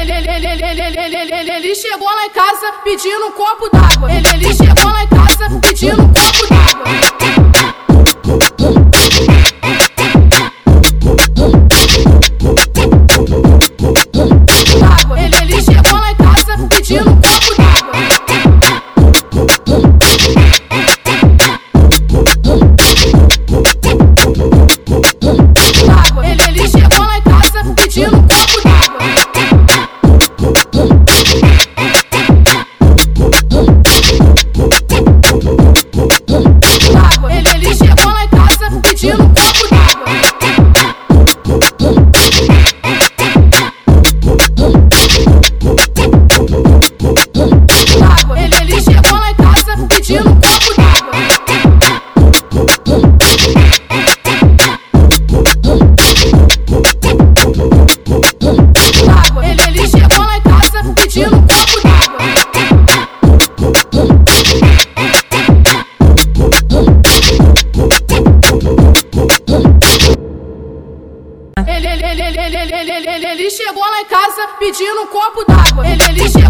ele, ele, ele, ele, ele, ele, ele, ele chegou lá em casa pedindo um copo d'água. Ele, ele, ele, ele, ele, ele, ele, ele chegou lá em casa pedindo um copo d'água. Ele, ele chegou.